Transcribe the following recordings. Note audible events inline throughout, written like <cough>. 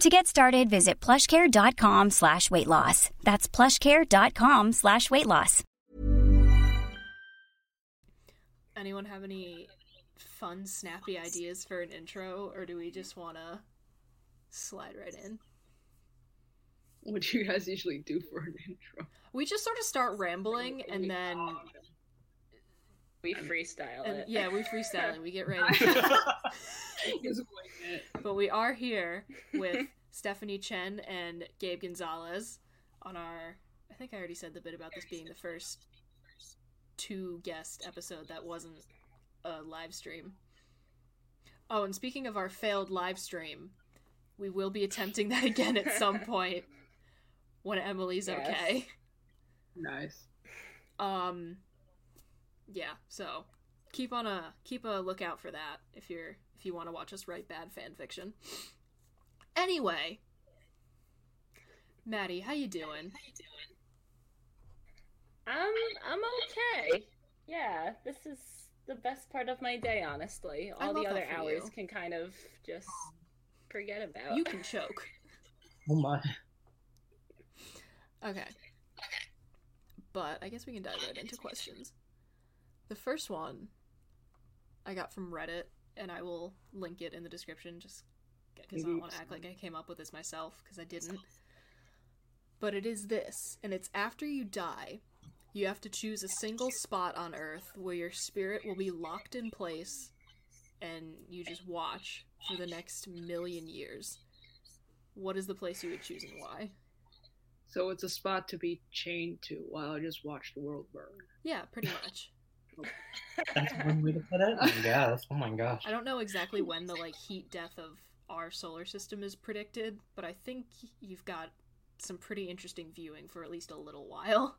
To get started, visit plushcare.com slash weight loss. That's plushcare.com slash weight loss. Anyone have any fun, snappy ideas for an intro, or do we just want to slide right in? What do you guys usually do for an intro? We just sort of start rambling and then we freestyle and, it. yeah, we freestyle it. We get ready. <laughs> Just it. but we are here with Stephanie Chen and Gabe Gonzalez on our. I think I already said the bit about this being the first two guest episode that wasn't a live stream. Oh, and speaking of our failed live stream, we will be attempting that again at some <laughs> point when Emily's Yes. okay. Nice. Um yeah, so keep on a keep a lookout for that if you're if you want to watch us write bad fan fiction. Anyway, Maddie, how you doing? how you Um, I'm okay. Yeah, this is the best part of my day, honestly. All the other hours you. can kind of just forget about. You can choke. Oh my. Okay. But I guess we can dive right into questions. The first one I got from Reddit, and I will link it in the description just because I don't want to act like I came up with this myself, because I didn't. <laughs> But it is this, and it's after you die, you have to choose a single spot on Earth where your spirit will be locked in place, and you just watch for the next million years. What is the place you would choose and why? So it's a spot to be chained to while I just watch the world burn. Yeah, pretty much. That's one way to put it. I guess. Oh my gosh. I don't know exactly when the like heat death of our solar system is predicted, but I think you've got some pretty interesting viewing for at least a little while.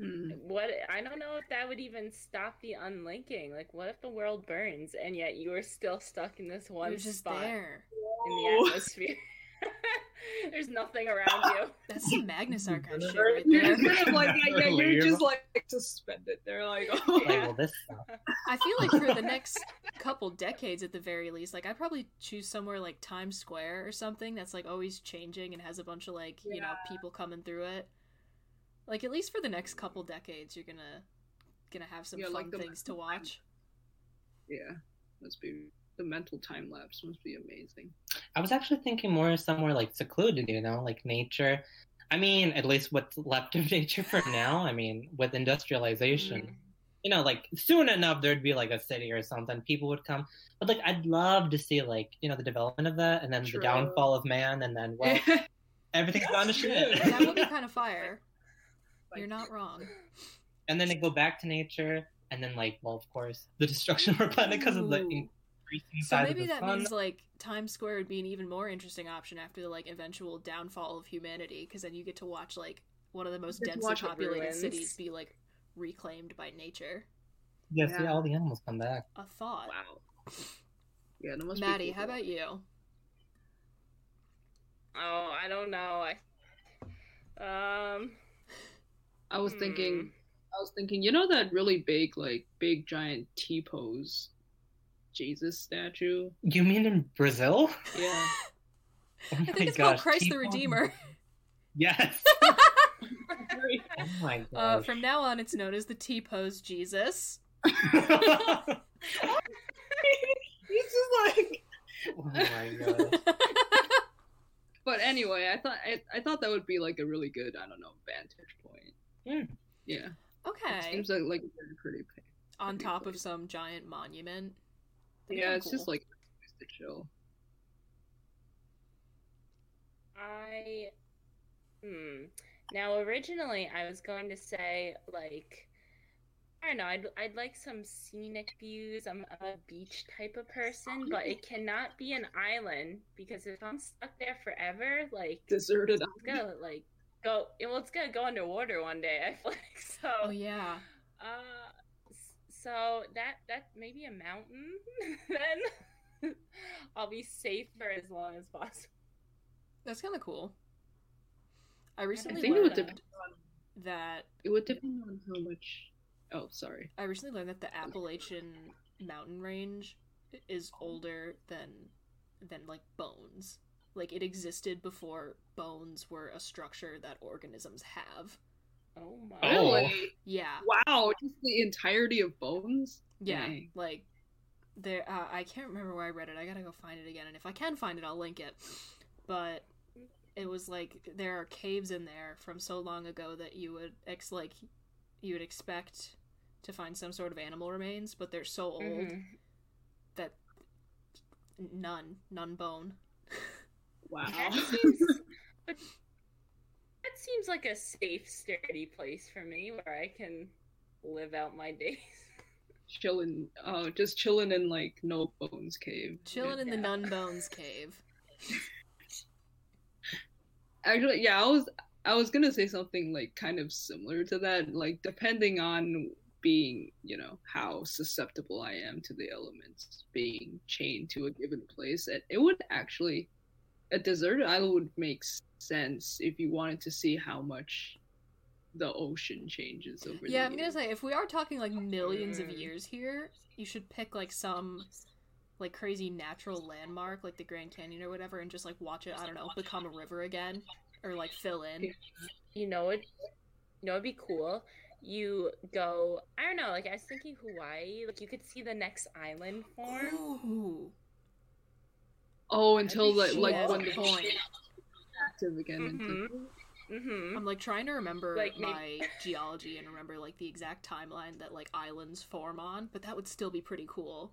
Hmm. What I don't know if that would even stop the unlinking. Like, what if the world burns and yet you are still stuck in this one You're just spot there. in the atmosphere? <laughs> <laughs> There's nothing around you. <laughs> That's some Magnus Archive <laughs> shit You're right You're there. just kind of like, yeah, yeah, you're Leave. just like suspended. They're like, oh, Like, well, this sucks. I feel like for the next couple decades at the very least, like I'd probably choose somewhere like Times Square or something that's like always changing and has a bunch of like, you know, people coming through it. Like at least for the next couple decades you're gonna gonna have some Yeah, fun like things to watch. yeah, must be the mental time lapse must be amazing. I was actually thinking more somewhere like secluded, you know, like nature. I mean, at least what's left of <laughs> nature for now. I mean, with industrialization, Mm. you know, like soon enough there'd be like a city or something. People would come, but like I'd love to see like you know the development of that, and then True. the downfall of man, and then well, <laughs> everything's gone to shit. That would be <laughs> kind of fire. You're not wrong. and then they go back to nature, and then like well, of course, the destruction of our planet because of the. Increasing So size maybe of the that sun. means like Times Square would be an even more interesting option after the like eventual downfall of humanity, because then you get to watch like one of the most You get to densely populated cities be like reclaimed by nature. yeah, see Yeah. all the animals come back. A thought. wow. Yeah, that must Maddie, be how about you? Oh, I don't know. I um. I was hmm. thinking, I was thinking, you know that really big, like big giant T pose Jesus statue? You mean in Brazil? Yeah. <laughs> Oh I think it's gosh, called Christ the T-Bone. Redeemer. Yes. <laughs> oh my <laughs> Uh, from now on, it's known as the T pose Jesus. He's just like. oh my god. But anyway, I thought I, I thought that would be like a really good I don't know vantage point. Yeah, Yeah. Okay. seems like like a very pretty. On pretty top of some giant monument. That'd Yeah, kinda it's just like a to chill. I hmm. Now originally I was going to say like I don't know, I'd I'd like some scenic views. I'm, I'm a beach type of person, but it cannot be an island because if I'm stuck there forever, like Deserted. it's gonna like go well it's gonna go underwater one day, I feel like. So Oh yeah. uh s- so that that maybe a mountain <laughs> then I'll be safe for as long as possible. That's kind of cool. I I recently think it would learned depend on that it would depend on how much. Oh, sorry. I recently learned that the Appalachian mountain range is older than than like bones. Like it existed before bones were a structure that organisms have. Oh my Oh. Really? Yeah. Wow, just the entirety of bones. Yeah. Dang. Like there uh, I can't remember where I read it. I got to go find it again and if I can find it I'll link it. But it was like there are caves in there from so long ago that you would ex like you would expect to find some sort of animal remains, but they're so old Mhm. that none, none bone. Wow. That seems, <laughs> <laughs> but that seems like a safe, sturdy place for me where I can live out my days. chilling. Uh, just chilling in like no bones cave. Chilling in the Yeah. nun bones cave. <laughs> Actually, yeah, I was I was gonna say something like kind of similar to that. Like depending on being, you know, how susceptible I am to the elements being chained to a given place, it, it would actually a deserted island would make sense if you wanted to see how much the ocean changes over Yeah, the I'm gonna say if we are talking like millions of years here, you should pick like some like crazy natural landmark like the Grand Canyon or whatever and just like watch it, I don't know, become a river again or like fill in. You know it. You know it'd be cool. You go. I don't know. Like I was thinking Hawaii. Like you could see the next island form. Ooh. Oh, until That'd like like Yeah, when the point. active again. and Mhm. Mm-hmm. I'm like trying to remember Like, maybe- my geology and remember like the exact timeline that like islands form on, but that would still be pretty cool.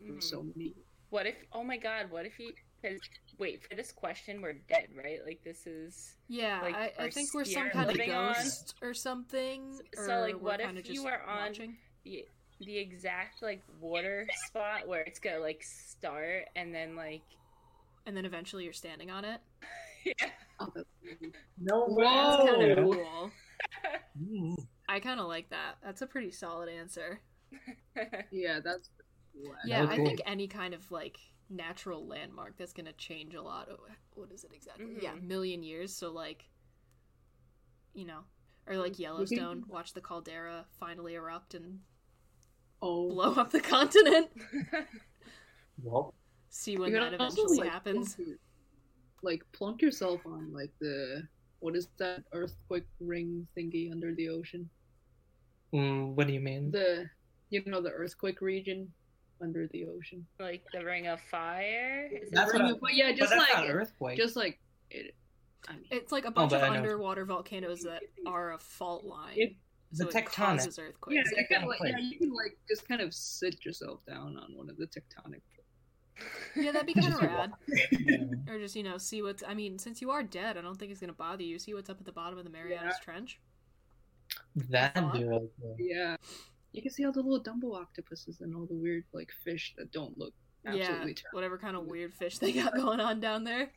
there's so many. What if? Oh my God! What if you? 'cause- Wait for this question. We're dead, right? Like this is. Yeah, Like, I, I think we're some kind of living on- ghost or something. So, or like, we're what if you just were on- watching. The the exact like water spot where it's gonna like start and then like and then eventually you're standing on it. <laughs> yeah. That's No That's kind of cool. <laughs> I kind of like that. That's a pretty solid answer. <laughs> yeah, that's. cool. Yeah, was I cool. think any kind of like natural landmark that's gonna change a lot. Of, what is it exactly? Yeah, Mhm. million years. So like, you know, or like Yellowstone. Watch the caldera finally erupt and Oh, blow up the continent. <laughs> Well, See when that could also, eventually like, happens. plunk Like plunk yourself on like the what is that earthquake ring thingy under the ocean? mm, what do you mean? The you know the earthquake region under the ocean. like the ring of fire. Is That's Ring what of- but yeah, just that's like not earthquake. just like it. I mean, It's like a bunch Oh, of underwater volcanoes that are a fault line. It- so the it tectonic. causes yeah, earthquakes. you can, like, yeah, you can like just kind of sit yourself down on one of the tectonic. Yeah, that'd be kind of <laughs> rad. <laughs> Yeah. Or just, you know, see what's. I mean, since you are dead, I don't think it's going to bother you. See what's up at the bottom of the Marianas Trench. That'd be really cool. Yeah, you can see all the little Dumbo octopuses and all the weird like fish that don't look absolutely yeah, terrible. whatever kind of weird fish they got going on down there.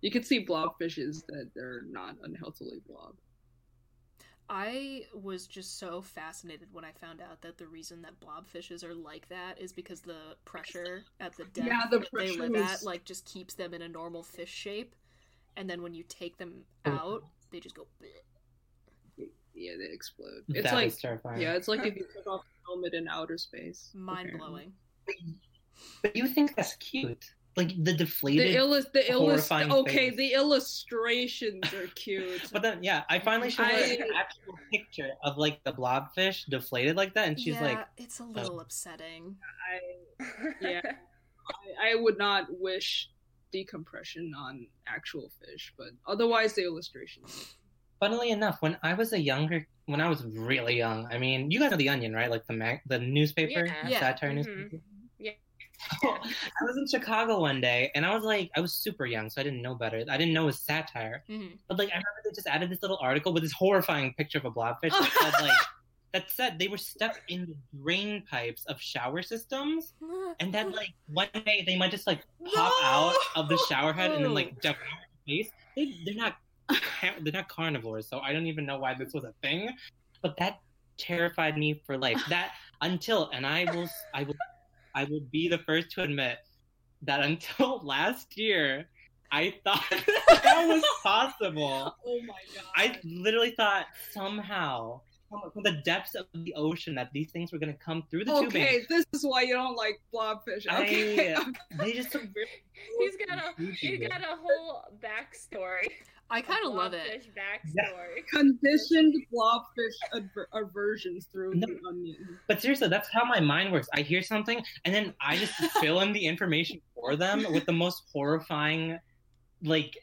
You can see blobfishes that they're not unhealthily blob. I was just so fascinated when I found out that the reason that blobfishes are like that is because the pressure at the depth Yeah, the that they live is- at like just keeps them in a normal fish shape, and then when you take them Oh. out, they just go. bleh. Yeah, they explode. It's That like is terrifying. yeah, it's like if you took off a helmet in outer space. Mind blowing. But you think that's cute? Like the deflated. The illus the illus horrifying okay, face. the illustrations are cute. But then, yeah, I finally showed her I- an actual picture of like the blobfish deflated like that, and she's yeah, like, it's a little upsetting. I <laughs> yeah. I, I would not wish decompression on actual fish, but otherwise the illustrations. funnily enough, when I was a younger, when I was really young, I mean, you guys know the Onion, right? Like the mag, the newspaper, Yeah. Yeah. satire Mhm. newspaper. Yeah. I was in Chicago one day, and I was like, I was super young, so I didn't know better. I didn't know it was satire, Mhm. but like, I remember they just added this little article with this horrifying picture of a blobfish that said like. <laughs> That said, they were stuck in the drain pipes of shower systems, and then, like one day they might just like pop out of the shower head and then like devour the face. They, they're not they're not carnivores, so I don't even know why this was a thing. But that terrified me for life. That until and I will I will I will be the first to admit that until <laughs> last year I thought <laughs> that was <laughs> possible. Oh my god. I literally thought somehow from the depths of the ocean that these things were going to come through the tubing. Okay, this is why you don't like blobfish. Okay. I- They just. Really he's got a he's got a whole backstory. I kind of love it. Blobfish Backstory. Conditioned blobfish aver- aversions through No. the onion. But seriously, that's how my mind works. I hear something and then I just <laughs> fill in the information for them with the most horrifying, like,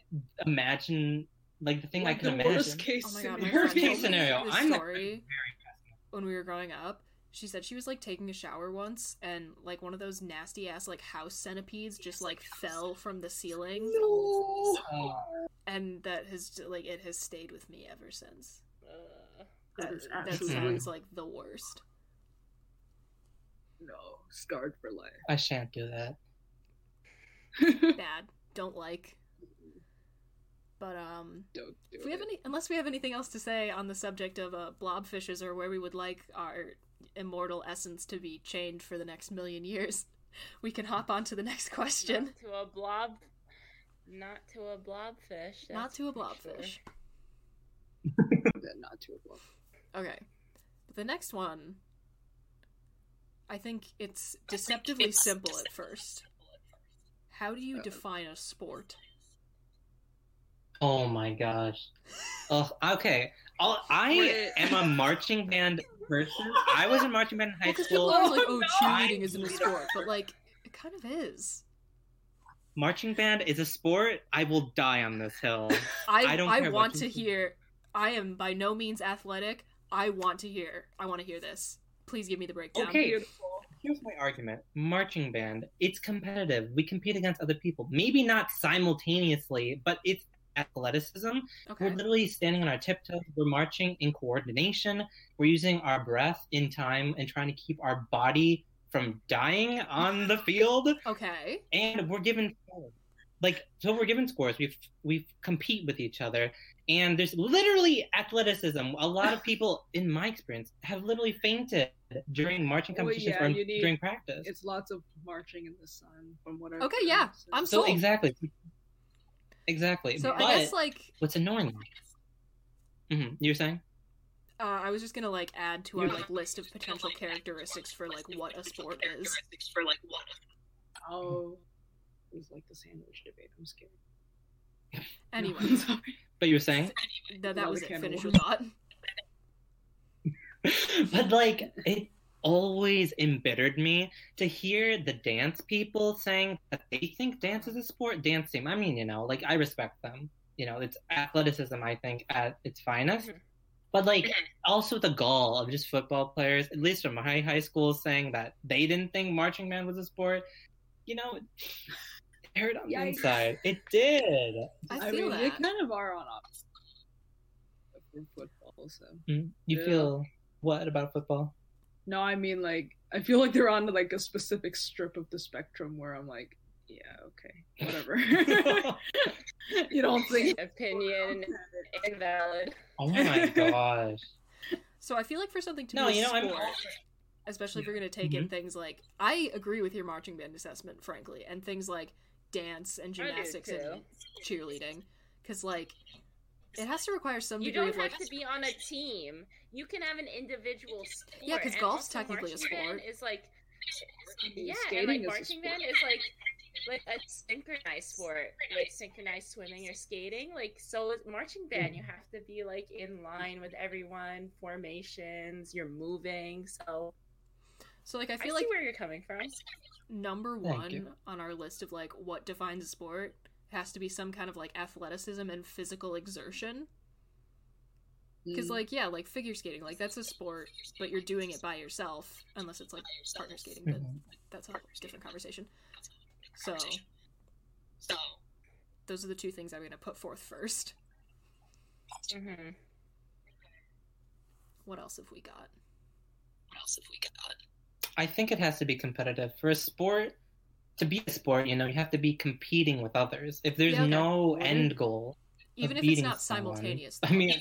imagine, like the thing Like I can the imagine. worst case Oh my god, my scenario. Worst case scenario, I'm the- story when we were growing up. She said she was like taking a shower once, and like one of those nasty ass like house centipedes just like fell from the ceiling, No. And that has like it has stayed with me ever since. Uh, That, That is that sounds like the worst. No, scarred for life. I shan't do that. <laughs> <laughs> Bad. Don't like. But um, Don't do if we have any, unless we have anything else to say on the subject of uh, blobfishes or where we would like our immortal essence to be chained for the next million years, <laughs> we can hop on to the next question. Not to a blob. Not to a blobfish. Not to a blobfish. sure. <laughs> Not to a blob. Okay. But the next one, I think it's deceptively simple at first. How do you Uh, define a sport? Oh my gosh. Oh, okay. I'll, I am a marching band person. I was in marching band in high Because people school. are like, oh, no. <laughs> cheerleading isn't a sport. But, like, it kind of is. Marching band is a sport. I will die on this hill. I, I don't I care want to think. hear. I am by no means athletic. I want to hear. I want to hear this. Please give me the breakdown. Okay. Beautiful. Here's my argument. Marching band, it's competitive. We compete against other people. Maybe not simultaneously, but it's athleticism. Okay. We're literally standing on our tiptoes. We're marching in coordination. We're using our breath in time and trying to keep our body from dying on the <laughs> field. Okay. And we're given. Like so we're given scores. We we compete with each other. And there's literally athleticism. A lot of people, in my experience, have literally fainted during marching Well, competitions yeah, or need- during practice. It's lots of marching in the sun, from what I. Okay, yeah, I'm So sold. exactly, exactly. So but I guess like what's annoying? hmm You're saying? uh, I was just gonna like add to our like list of potential characteristics for like what a sport is. For like what. Oh, it was like the sandwich debate. I'm scared. Anyway, <laughs> sorry. But you were saying? that, that was it. can Finish your thought. <laughs> but like it always embittered me to hear the dance people saying that they think dance is a sport dance team i mean you know like i respect them you know it's athleticism i think at its finest Mhm. but like also the gall of just football players at least from my high school saying that they didn't think marching band was a sport you know it hurt on the Yikes. inside it did I I, feel mean, they that. kind of are on opposite for football. So Mm, you Yeah. feel what about football no, I mean like I feel like they're on like a specific strip of the spectrum where I'm like, yeah, okay, whatever. <laughs> you don't think <laughs> Opinion invalid. oh my gosh <laughs> So I feel like for something to no be a you know i'm sport, especially if you're gonna take in mm-hmm. things like I agree with your marching band assessment, frankly, and things like dance and gymnastics and cheerleading, because like it has to require some You degree don't of like have to be on a team. You can have an individual sport. Yeah, 'cause and golf's technically a sport. Is like Skating yeah, and like marching sport. band is like like a synchronized sport, like synchronized swimming or skating. Like so, marching band, you have to be like in line with everyone, formations. You're moving, so so like I I, feel see like where you're coming from. number one on our list of like what defines a sport has to be some kind of like athleticism and physical exertion. Because Mm. like yeah, like figure skating, like that's a sport, but you're doing it by yourself, unless it's like partner skating. But Mhm. that's a different conversation. So so, those are the two things I'm gonna put forth first. hmm What else have we got? What else have we got? I think it has to be competitive for a sport. To be a sport, you know, you have to be competing with others. If there's Yeah, no end goal, Even if it's not someone. simultaneous. I though. mean,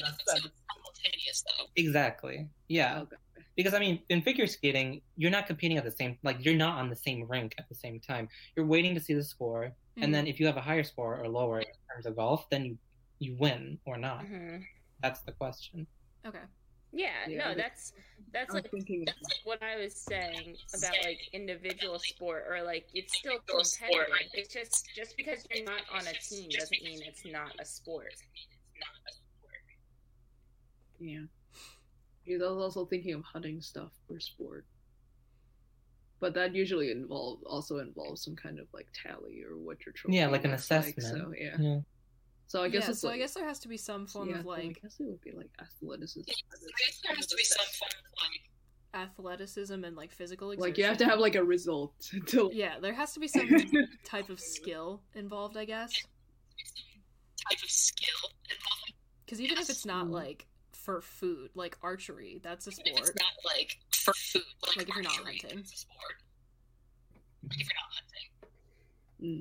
exactly, yeah. Okay. Because I mean, in figure skating, you're not competing at the same like you're not on the same rink at the same time. You're waiting to see the score, Mhm. and then if you have a higher score or lower in terms of golf, then you you win or not. hmm That's the question. okay, Yeah, Yeah, no, that's that's I'm like thinking of what I was saying about like individual sport or like it's still competitive. It's just just because you're not on a team doesn't mean it's not a sport. Yeah. Because I was also thinking of hunting stuff for sport. But that usually involve also involves some kind of like tally or what your trophy Yeah, like an looks like, assessment. so yeah. Yeah. So I guess yeah, it's so like, I guess there has to be some form yeah, of like I guess it would be like athleticism. I guess there has to be some form of athleticism and like physical. Like you have to have like a result <laughs> to Yeah, <laughs> there has to be some type of skill involved, I guess. Type of skill involved because even if it's not like for food, like archery, that's a sport. Not like for food, Like if you're not hunting. Mm.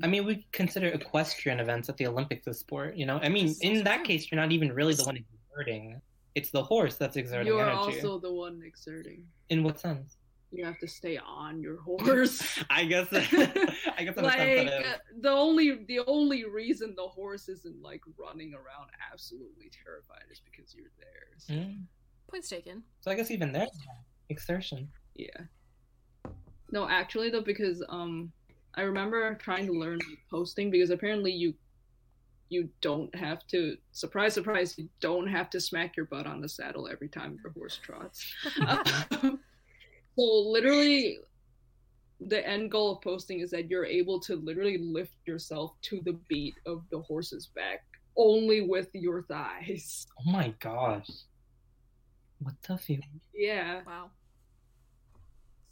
I mean, we consider equestrian events at the Olympics a sport. You know, I mean, in that case, you're not even really the one exerting. It's the horse that's exerting You're energy. also the one exerting. In what sense? You have to stay on your horse. <laughs> I guess. <laughs> <laughs> I guess in a like sense that uh, is. the only the only reason the horse isn't like running around absolutely terrified is because you're there. So, Mm. Points taken. So I guess even there, exertion. yeah. No, actually though, because um, I remember trying to learn posting because apparently you you don't have to surprise surprise you don't have to smack your butt on the saddle every time your horse trots. <laughs> Um, so literally the end goal of posting is that you're able to literally lift yourself to the beat of the horse's back only with your thighs. Oh my gosh. What the fuck? Yeah. Wow.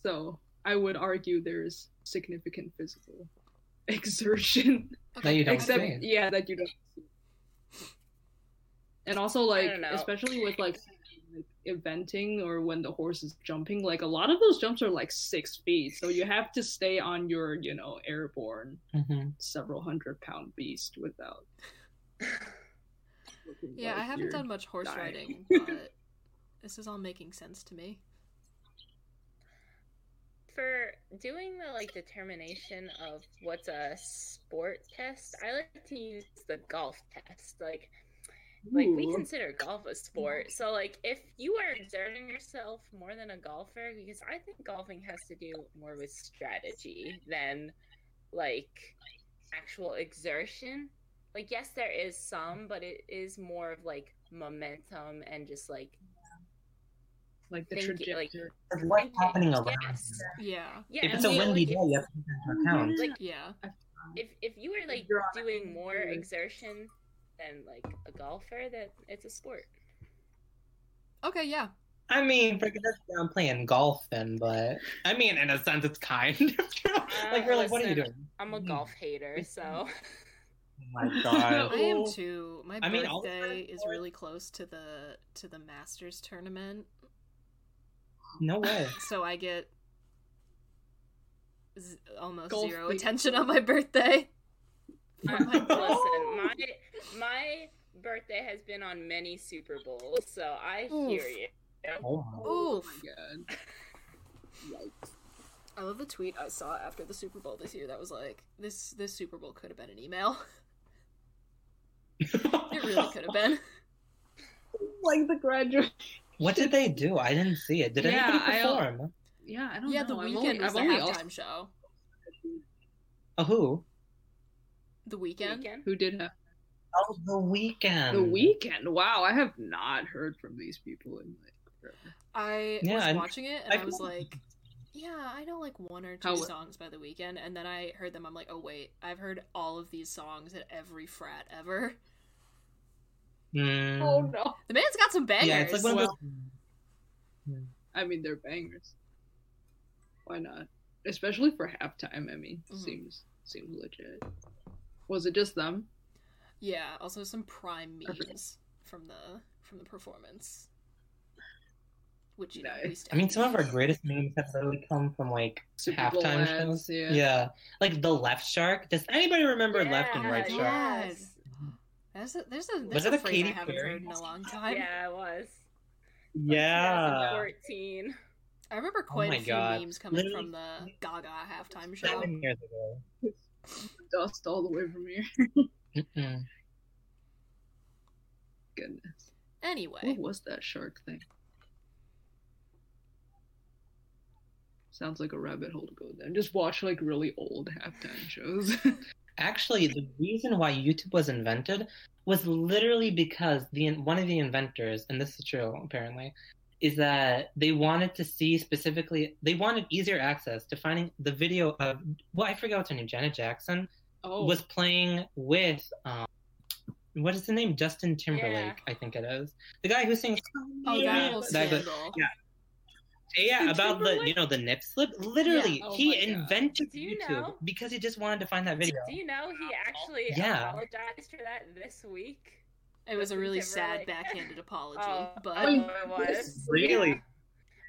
So I would argue there's significant physical <laughs> exertion. That you don't Except see. yeah, that you don't see. And also like especially with like like, eventing or when the horse is jumping, like a lot of those jumps are like six feet. So you have to stay on your, you know, airborne hmm several hundred pound beast without <laughs> Yeah, like I haven't done much horse dying. riding, <laughs> but this is all making sense to me. For doing the like determination of what's a sport test, I like to use the golf test. Like like we consider golf a sport. So like if you are exerting yourself more than a golfer, because I think golfing has to do more with strategy than like actual exertion. Like yes, there is some, but it is more of like momentum and just like like the Thank like- trajectory. Like, what's happening around? Yes. Yeah. Yeah, If it's a windy like, day, you have to take into account. Like Yeah. if if you were like You're on a doing more exertion than like a golfer, that it's a sport. Okay, yeah. I mean, freaking that's down playing golf then, but I mean, in a sense, it's kind of true. <laughs> like, you're like, what are you doing? I'm a Mhm. golf hater, so <laughs> Oh my <laughs> god. I am too. My I mean, birthday is really close to the to the Masters tournament, No way. <laughs> so I get z- almost Golf zero week. attention on my birthday. My <laughs> listen, my my birthday has been on many Super Bowls, so I hear you. Oh my. Oh Oof. my god. Yikes. I love the tweet I saw after the Super Bowl this year that was like, "This this Super Bowl could have been an email. <laughs> It really could have been." Like the graduate. What did they do? I didn't see it. Did Yeah, anybody I, perform? Yeah, I don't Yeah, know. the I've Weeknd only, was I've the only halftime also show. A who? The Weeknd. Weeknd? who did have Oh, the Weeknd. the Weeknd. Wow, I have not heard from these people in like forever. I Yeah, was I- watching it and I, I- was like, "Yeah, I know like one or two How- songs by the Weeknd." And then I heard them. I'm like, "Oh wait, I've heard all of these songs at every frat ever." Mm. Oh no. The man's got some bangers. Yeah, it's like one of those. I mean, they're bangers. Why not? Especially for halftime. I mean, Mhm. seems seems legit. Was it just them? Yeah, also some prime memes from the from the performance. Which you know, Nice. we I mean, some of our greatest memes have really come from like Super Bowl halftime ads, shows. yeah. like the left shark. Does anybody remember left and right Yeah, shark? Yes. There's a there's a, there's Was a it a phrase Katy I haven't Perry? heard in a long time. Yeah, it was. Yeah. 2014. I remember oh quite my a few God. memes coming Literally- from the Gaga halftime show. Seven years ago. <laughs> Dust all the way from here. Mm-mm. Goodness. Anyway, What was that shark thing? Sounds like a rabbit hole to go down. Just watch like really old halftime shows. <laughs> Actually, the reason why YouTube was invented was literally because the one of the inventors, and this is true apparently, is that they wanted to see specifically they wanted easier access to finding the video of well I forgot what's her name Janet Jackson oh, was playing with um what is the name Justin Timberlake Yeah. I think it is the guy who sings oh, Yeah. that whole That guy- scandal. Yeah. yeah about the you know the nip slip literally Yeah. Oh he invented you YouTube know? because he just wanted to find that video Do you know he actually Yeah. apologized for that this week? It was a Justin really sad Timberlake. backhanded <laughs> apology, Oh, but oh, it was. Really? Yeah.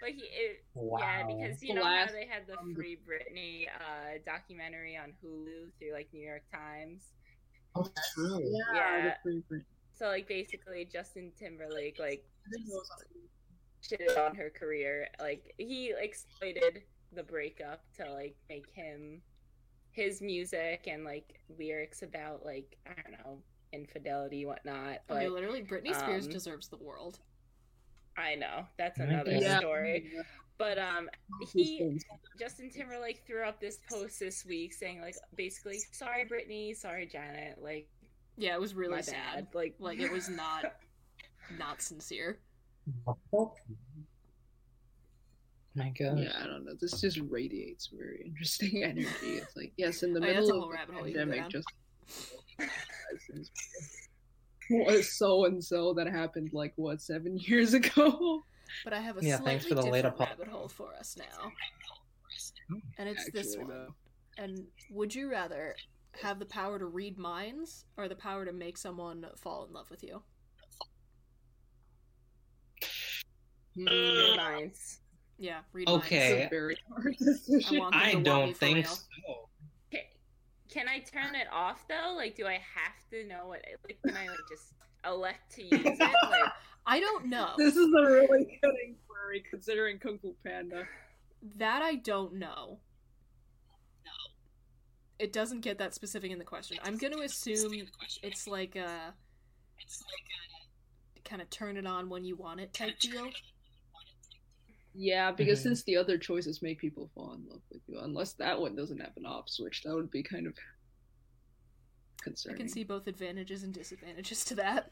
But he, it, wow yeah, because you know Blast how they had the Free Britney uh, documentary on Hulu through like New York Times. oh, true yeah, Yeah. the free print. So like basically Justin Timberlake like I think it was on- shitted on her career. Like he exploited the breakup to like make him his music and like lyrics about like I don't know infidelity whatnot. But okay, literally, Britney Spears um, deserves the world. I know that's another Yeah. story. But um, he Justin Timberlake threw up this post this week saying like basically sorry Britney, sorry Janet, like Yeah, it was really sad. bad. Like Like it was <laughs> not not sincere. My god Yeah, I don't know. This just radiates very interesting <laughs> energy. It's like, yes, in the Oh, middle a of whole the rabbit hole you can go pandemic, just <laughs> was so and so that happened like what seven <laughs> years ago. But I have a Yeah, slightly thanks for the late different apo- rabbit hole for us now, and it's this one. though. And would you rather have the power to read minds or the power to make someone fall in love with you? Read minds. Yeah, read Okay. It's a very hard decision. I I to want me don't think so Okay. Can I turn it off though? Like, do I have to know what? Like, can I like just elect to use it? Like, <laughs> I don't know. This is a really good inquiry considering Kung Fu Panda. That I don't know. No. It doesn't get that specific in the question. I'm going to assume it's like a kind of turn it on when you want it type deal. Yeah, because Mhm. since the other choices make people fall in love with you, unless that one doesn't have an off switch, that would be kind of concerning. I can see both advantages and disadvantages to that.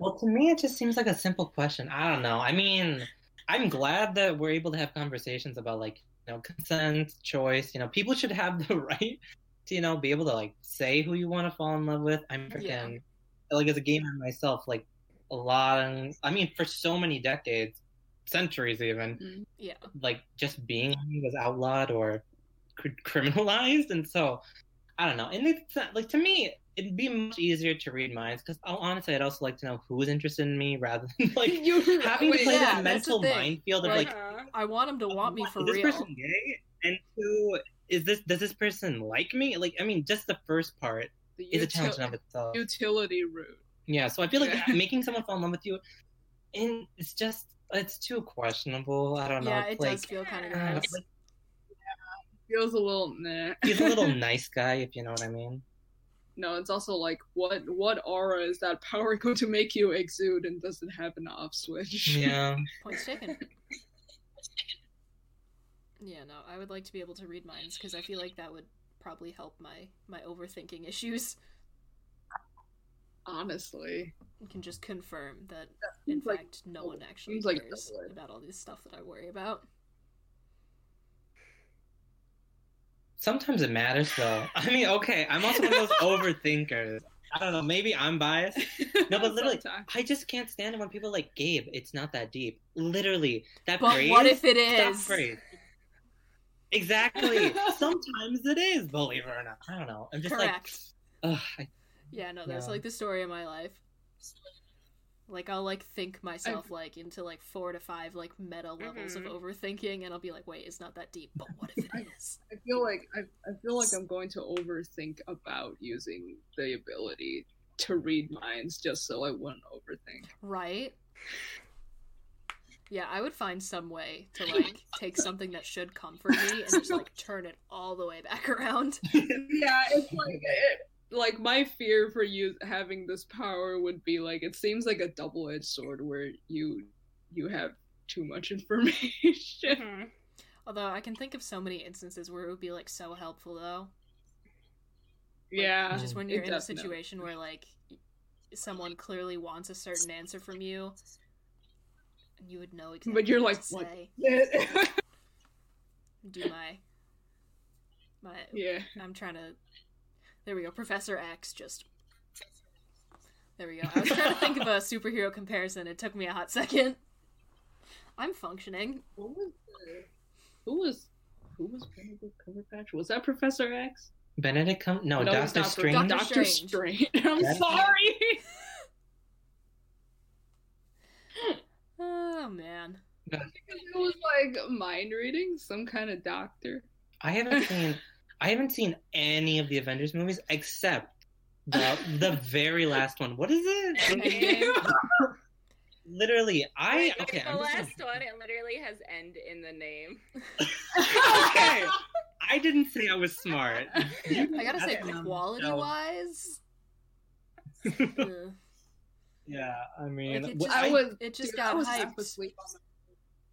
Well, to me, it just seems like a simple question. I don't know. I mean, I'm glad that we're able to have conversations about like, you know, consent, choice. You know, people should have the <laughs> right to, you know, be able to like say who you want to fall in love with. I'm freaking Yeah. like as a gamer myself, like a lot. I mean, for so many decades, centuries even, Yeah. like just being was outlawed or cr- criminalized, and so I don't know. And it's not, like to me, it'd be much easier to read minds because honestly, I'd also like to know who's interested in me rather than <laughs> like you <laughs> having to play yeah, that mental thing. minefield of Like, like, uh, I want him to want me for is this real. person gay? And two, is this does this person like me? Like, I mean, just the first part the is a challenge in of itself. utility route. Yeah, so I feel like Yeah. making someone fall in love with you, and it's just it's too questionable. I don't know. Yeah, it like, does feel kind of gross. like, Feels a little nah. he's a little <laughs> nice guy, if you know what I mean. No, it's also like what what aura is that power going to make you exude and doesn't have an off switch? Yeah. <laughs> Points taken. Yeah, no, I would like to be able to read minds because I feel like that would probably help my my overthinking issues. Honestly. and can just confirm that in like- fact no one actually seems like cares double-edged. about all this stuff that I worry about. Sometimes it matters though. <laughs> I mean, okay, I'm also one of those overthinkers. I don't know. Maybe I'm biased. <laughs> No, but literally, I just can't stand it when people are like Gabe. It's not that deep. Literally, that But phrase. what if it is? phrase. Exactly. <laughs> Sometimes it is. Believe it or not. I don't know. I'm just Correct. like, ugh, I, yeah, no, that's Yeah. like the story of my life. Like I'll like think myself like into like four to five like meta levels Mhm. of overthinking, and I'll be like, wait, it's not that deep. But what if it is? I feel like I, I feel like I'm going to overthink about using the ability to read minds just so I wouldn't overthink. Right? Yeah, I would find some way to like <laughs> take something that should comfort me and just like turn it all the way back <laughs> around. <laughs> yeah, it's like it, like my fear for you having this power would be like it seems like a double-edged sword where you you have too much <laughs> information. Mhm. Although I can think of so many instances where it would be like so helpful though. yeah, Just when you're in a situation where like someone clearly wants a certain answer from you, and you would know exactly. But you're like, what? Do my my. yeah. I'm trying to. There we go. Professor X just. There we go. I was trying to think of a superhero comparison. It took me a hot second. I'm functioning. What was the, who was who was Benedict Cumberbatch? Was that Professor X? Benedict come no, it's Doctor not Strange. Doctor Doctor Strange. Strange. I'm Yeah. sorry. Oh man. Because <laughs> it was like mind reading, some kind of doctor. I haven't <laughs> seen I haven't seen any of the Avengers movies except <laughs> the the very last one. What is it? <laughs> Literally, I Wait, okay. the I'm just last gonna- one, it literally has "end" in the name. <laughs> okay. I didn't say I was smart. I gotta say, quality wise, Yeah, I mean, Like, it just- I was. it just dude, got I was half hyped. asleep on the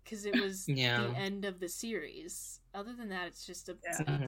because it was Yeah. the end of the series. Other than that, it's just a. Yeah.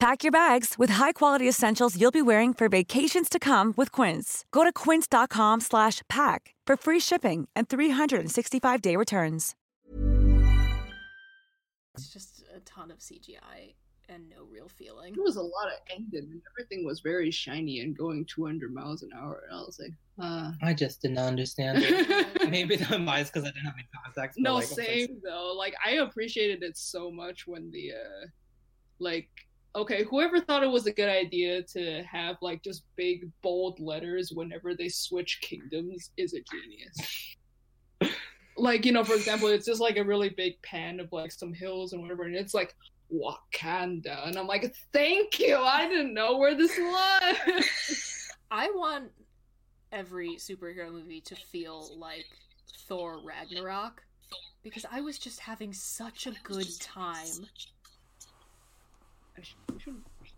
Pack your bags with high-quality essentials you'll be wearing for vacations to come with Quince. Go to quince.com slash pack for free shipping and 365-day returns. It's just a ton of CGI and no real feeling. There was a lot of ending, and everything was very shiny and going 200 miles an hour. And I was like, uh. I just didn't understand it. <laughs> Maybe I'm biased because I didn't have any context. but, no, like, I'm same though. Like I appreciated it so much when the, uh, like, okay, whoever thought it was a good idea to have like just big bold letters whenever they switch kingdoms is a genius. like you know, for example, it's just like a really big pan of like some hills and whatever, and it's like Wakanda, and I'm like, thank you. I didn't know where this was. <laughs> I want every superhero movie to feel like Thor Ragnarok because I was just having such a good time.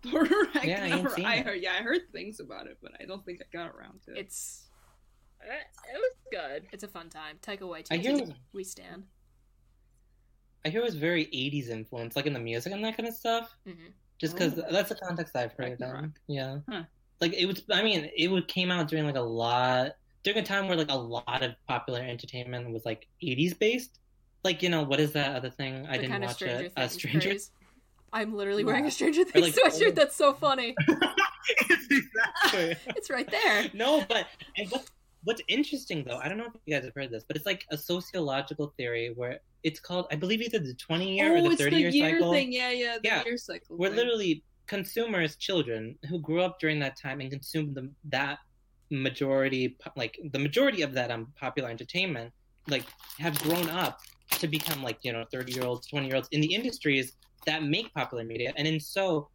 <laughs> I I Thor Ragnarok. Yeah, I ain't seen I it. heard, yeah, I heard things about it, but I don't think I got around to it. It's It it was good. it's a fun time. Taika I hear- Waititi, we stand. I hear it was very '80s influence, like in the music and that kind of stuff. Mhm. Just because Oh. that's the context I've heard. Ragnarok. Then. Yeah. Huh. Like it was. I mean, it would came out during like a lot during a time where like a lot of popular entertainment was like '80s based. Like you know what is that other thing? I the didn't kind of watch Stranger it. Things Uh, Stranger. I'm literally wearing a Stranger Things like, sweatshirt. old- That's so funny. <laughs> exactly. It's right there. <laughs> no, but and what, what's interesting though, I don't know if you guys have heard this, but it's like a sociological theory where it's called, I believe, either the twenty year or oh, the it's thirty the year year cycle. thing. Yeah, yeah, the Yeah. year cycle. We're thing. literally consumers, children who grew up during that time and consumed the, that majority, like the majority of that um popular entertainment, like have grown up to become like you know thirty year olds, twenty year olds in the industries that make popular media, and in so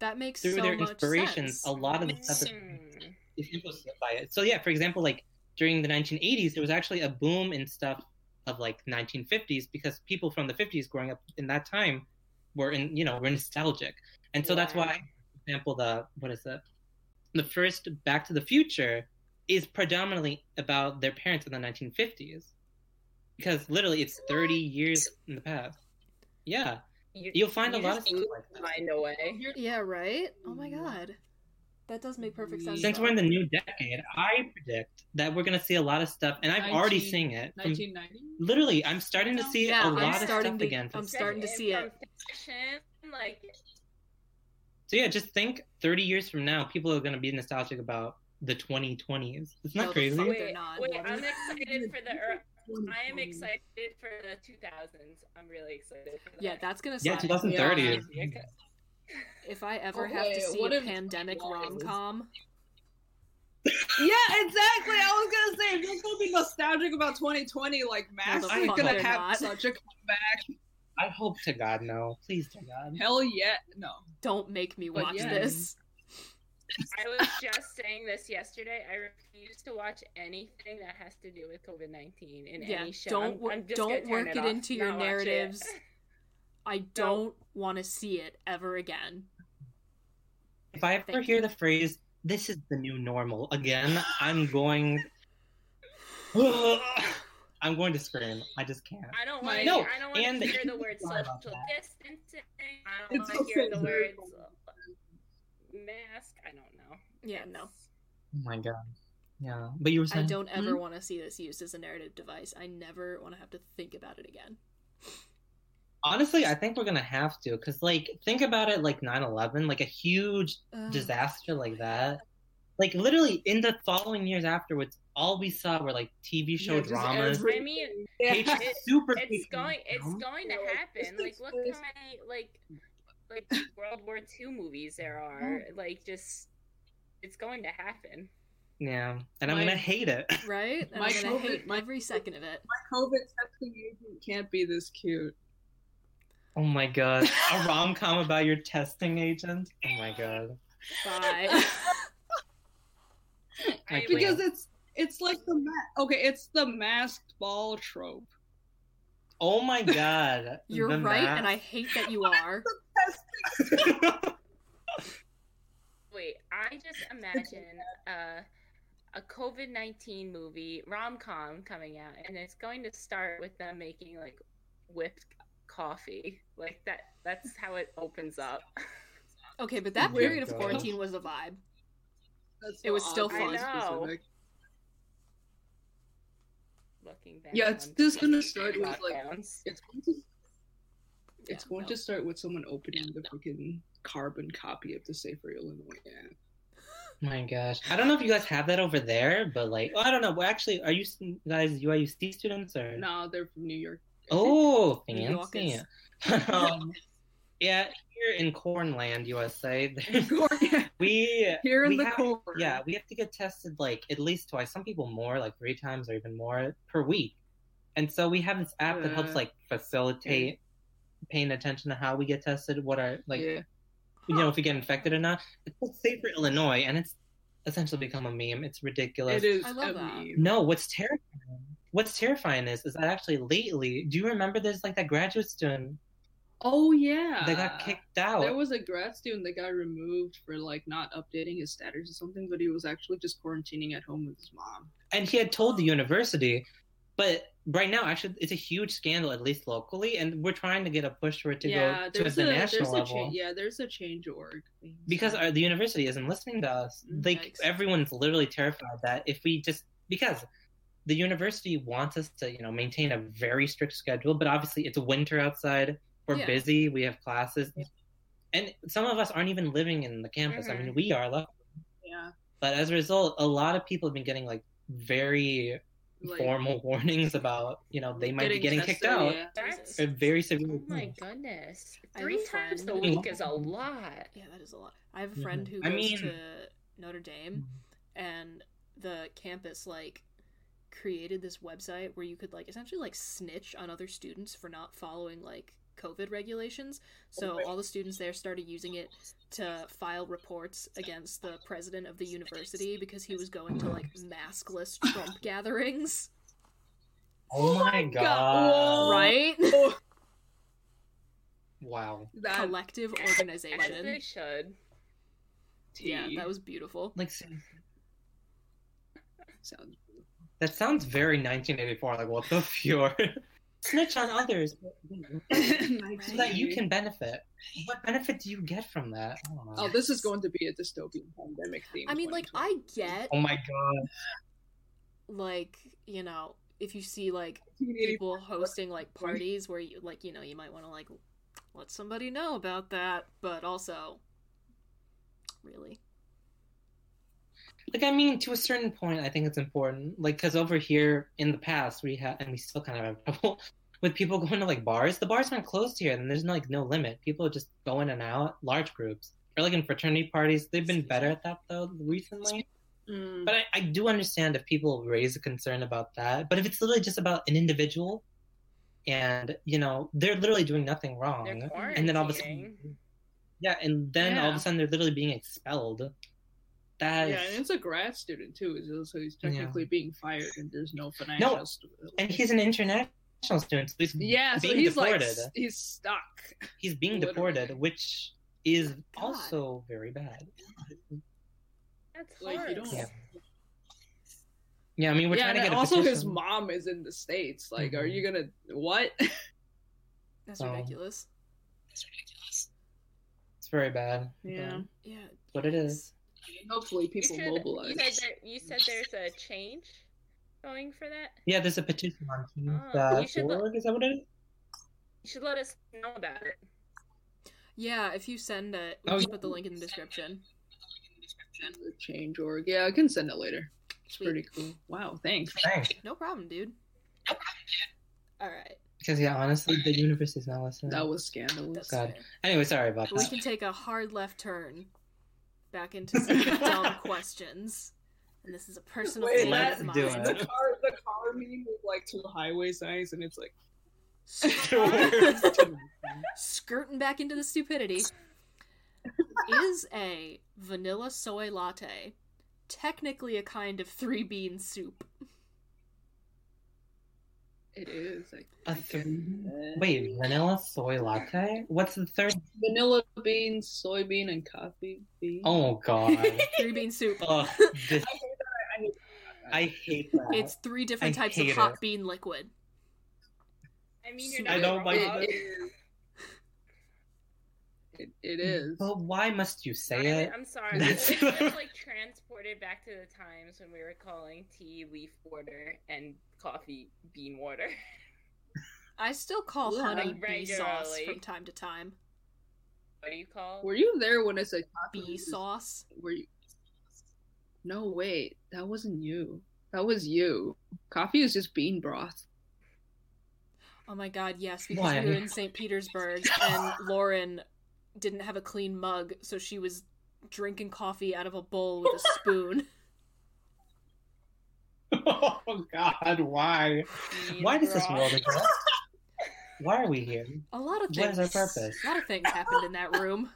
That makes through so their much inspirations, sense. a lot of the stuff is, is influenced by it. So yeah, for example, like during the 1980s, there was actually a boom in stuff of like 1950s because people from the 50s growing up in that time were in you know were nostalgic, and so that's why, for example, the what is it? The first Back to the Future is predominantly about their parents in the 1950s because literally it's 30 years in the past. Yeah, You, you'll find a lot of just stuff like that. find a way. Yeah, right? Oh my mm. god. That does make perfect sense. Since though. we're in the new decade, I predict that we're gonna see a lot of stuff, and I'm already 19 seeing it. 1990. literally, I'm starting to see Yeah, a I'm lot of stuff to- again. I'm starting to see it. From fashion, like so yeah, just think 30 years from now, people are gonna be nostalgic about the 2020s. It's not the crazy. wait, not. wait, I'm excited for the. <laughs> I am excited for the 2000s. I'm really excited for that. Yeah, that's gonna Yeah, 2030. Yeah. is- If I ever have to see what a pandemic rom com, <laughs> Yeah, exactly. I was gonna say if you're gonna be nostalgic about 2020, like Mask the is gonna have not. such a comeback. I hope to God no. Please to God. Hell yeah, no. don't make me watch yeah. this. I was just saying this yesterday. I refuse to watch anything that has to do with COVID 19 in Yeah, any show. don't I'm- I'm just don't work it, it into your not watch it. narratives. I <laughs> don't want to see it ever again. If I ever Thank hear you. the phrase "this is the new normal" again, I'm going. <laughs> <sighs> I'm going to scream. I just can't. I don't My- want to. No, I don't want and- to hear the word social distancing. I don't want to hear also the very words mask. I don't know. Yeah, no. Oh my God. Yeah, but you were saying I don't ever Hmm? want to see this used as a narrative device. I never want to have to think about it again. Honestly, I think we're gonna have to, cause like think about it, like 9/11, like a huge Ugh. disaster like that. Like literally, in the following years afterwards, all we saw were like TV show Yeah, dramas. every- I mean, Patri- it- super it's going. It's going to happen. Like, look this- how many like like World War II movies there are. Oh. Like, just it's going to happen. Yeah, and I'm My- gonna hate it. <laughs> Right? And My I'm gonna COVID hate my- every second of it. My COVID testing agent can't be this cute. Oh my god, a rom com about your testing agent. Oh my god. Bye. <laughs> Like, Because it's it's like the ma- okay, it's the masked ball trope. Oh my god. You're The right, mask. and I hate that you are. <laughs> <laughs> Wait, I just imagine uh, a COVID nineteen movie rom com coming out, and it's going to start with them making like whipped coffee. Like that. That's how it opens up. Okay, but that period of quarantine was a vibe. That's It was so still fun. I know. Looking back, Yeah, it's just gonna start with, like, lockdowns. It's going to it's going no. to start with someone opening the freaking carbon copy of the Safer Illinois app. my gosh. I don't know if you guys have that over there, but like, oh, I don't know. Well, actually, are you guys UIUC students or? No, they're from New York. <laughs> Oh, fancy. <laughs> Um, <laughs> yeah, here in Cornland, USA, we Here in we the have- core. Yeah, we have to get tested like at least twice. Some people more, like three times or even more per week. And so we have this app that helps like facilitate paying attention to how we get tested, what are like yeah. you know if we get infected or not. It's called Safer Illinois, and it's essentially become a meme. It's ridiculous. It is. I love a that. meme. No, what's terrifying? What's terrifying is is that actually lately, do you remember there's like that graduate student Oh yeah. they got kicked out? There was a grad student that got removed for like not updating his status or something, but he was actually just quarantining at home with his mom. and he had told the university but right now, actually, it's a huge scandal, at least locally, and we're trying to get a push for it to yeah, go to the a, national there's a level. cha- yeah, there's a change org. because our, the university isn't listening to us. Mm, like Yikes. everyone's literally terrified that if we just because the university wants us to you know maintain a very strict schedule, but obviously it's winter outside. We're Yeah. busy. We have classes, and some of us aren't even living in the campus. I mean, we are, lucky. yeah, but as a result, a lot of people have been getting like very like, formal warnings about you know they might be getting kicked out. yeah. That's Or very severe. oh my goodness. I have a Three times a week is a lot. Yeah, that is a lot. I have a friend Mhm. who I goes mean- to Notre Dame, and the campus like created this website where you could like essentially like snitch on other students for not following like COVID regulations. So all the students there started using it to file reports against the president of the university because he was going to like maskless Trump <laughs> gatherings. Oh my <laughs> God. god! Whoa. Right? <laughs> Wow. That Collective organization. they organization. should. Yeah, that was beautiful. Like seriously. sounds. that sounds very 1984. Like what the fjord? Snitch on others <laughs> so that you can benefit. What benefit do you get from that? Oh I. Oh, this is going to be a dystopian pandemic theme. I mean, like, I get Oh my god. like you know if you see like people hosting like parties where you like you know you might want to like let somebody know about that but also really Like I mean, to a certain point, I think it's important. Like because over here in the past, we had and we still kind of have trouble <laughs> with people <laughs> going to like bars. The bars aren't closed here, and there's no, like no limit. People just go in and out, large groups. Or like in fraternity parties, they've been better at that though recently. Mm. But I, I do understand if people raise a concern about that. But if it's literally just about an individual, and you know they're literally doing nothing wrong, and then all of a sudden, yeah, and then all of a sudden they're literally being expelled. That yeah, and it's a grad student too, so he's technically being fired, and there's no financial. No, st- and he's an international student, so he's yeah, so he's deported. like he's stuck. he's being <laughs> literally. deported, which is God. also very bad. That's Like, you don't- Yeah. Yeah, I mean, we're yeah, trying to and get a also his mom is in the states. Like, are Mhm. you gonna what? <laughs> that's ridiculous That's ridiculous. It's very bad. yeah, but yeah it's what it is. Hopefully You people should- mobilize. You said, there, you said there's a change going for that? Yeah, there's a petition on Oh, you should look- change.org. Is that what it is? You should let us know about it. yeah if you send it we Oh, can put the link in the description The change org. Yeah, I can send it later. It's Sweet. pretty cool. Wow, thanks. Thanks. no problem dude No problem, dude. all right Because yeah, honestly, the universe is not listening. That was scandalous. God. Anyway, sorry about But we can take a hard left turn back into some dumb <laughs> questions. And this is a personal Wait, favorite let's of mine do The it. car, the car meeting with like two highway signs, and it's like <laughs> skirting back into the stupidity. Is a vanilla soy latte technically a kind of three bean soup it is. Like, A three... Wait, vanilla soy latte? What's the third? vanilla beans, soybean, and coffee bean. Oh god. <laughs> three bean soup oh, <laughs> this... I hate that. it's three different I types of hot it. bean liquid I mean, you're I don't like wrong. it. It, it mm, is. But why must you say I, it? I'm sorry. I'm just <laughs> like transported back to the times when we were calling tea leaf water and coffee bean water. <laughs> i still call Yeah. honey bee sauce from time to time What do you call? Were you there when I said coffee? bee was- sauce Were you? No, wait, that wasn't you. That was you. Coffee is just bean broth. oh my god yes because Why? we were in st petersburg and lauren didn't have a clean mug so she was drinking coffee out of a bowl with a spoon <laughs> oh god, why? Bean Why does this world exist? Why are we here? a lot of things is our purpose? a lot of things happened in that room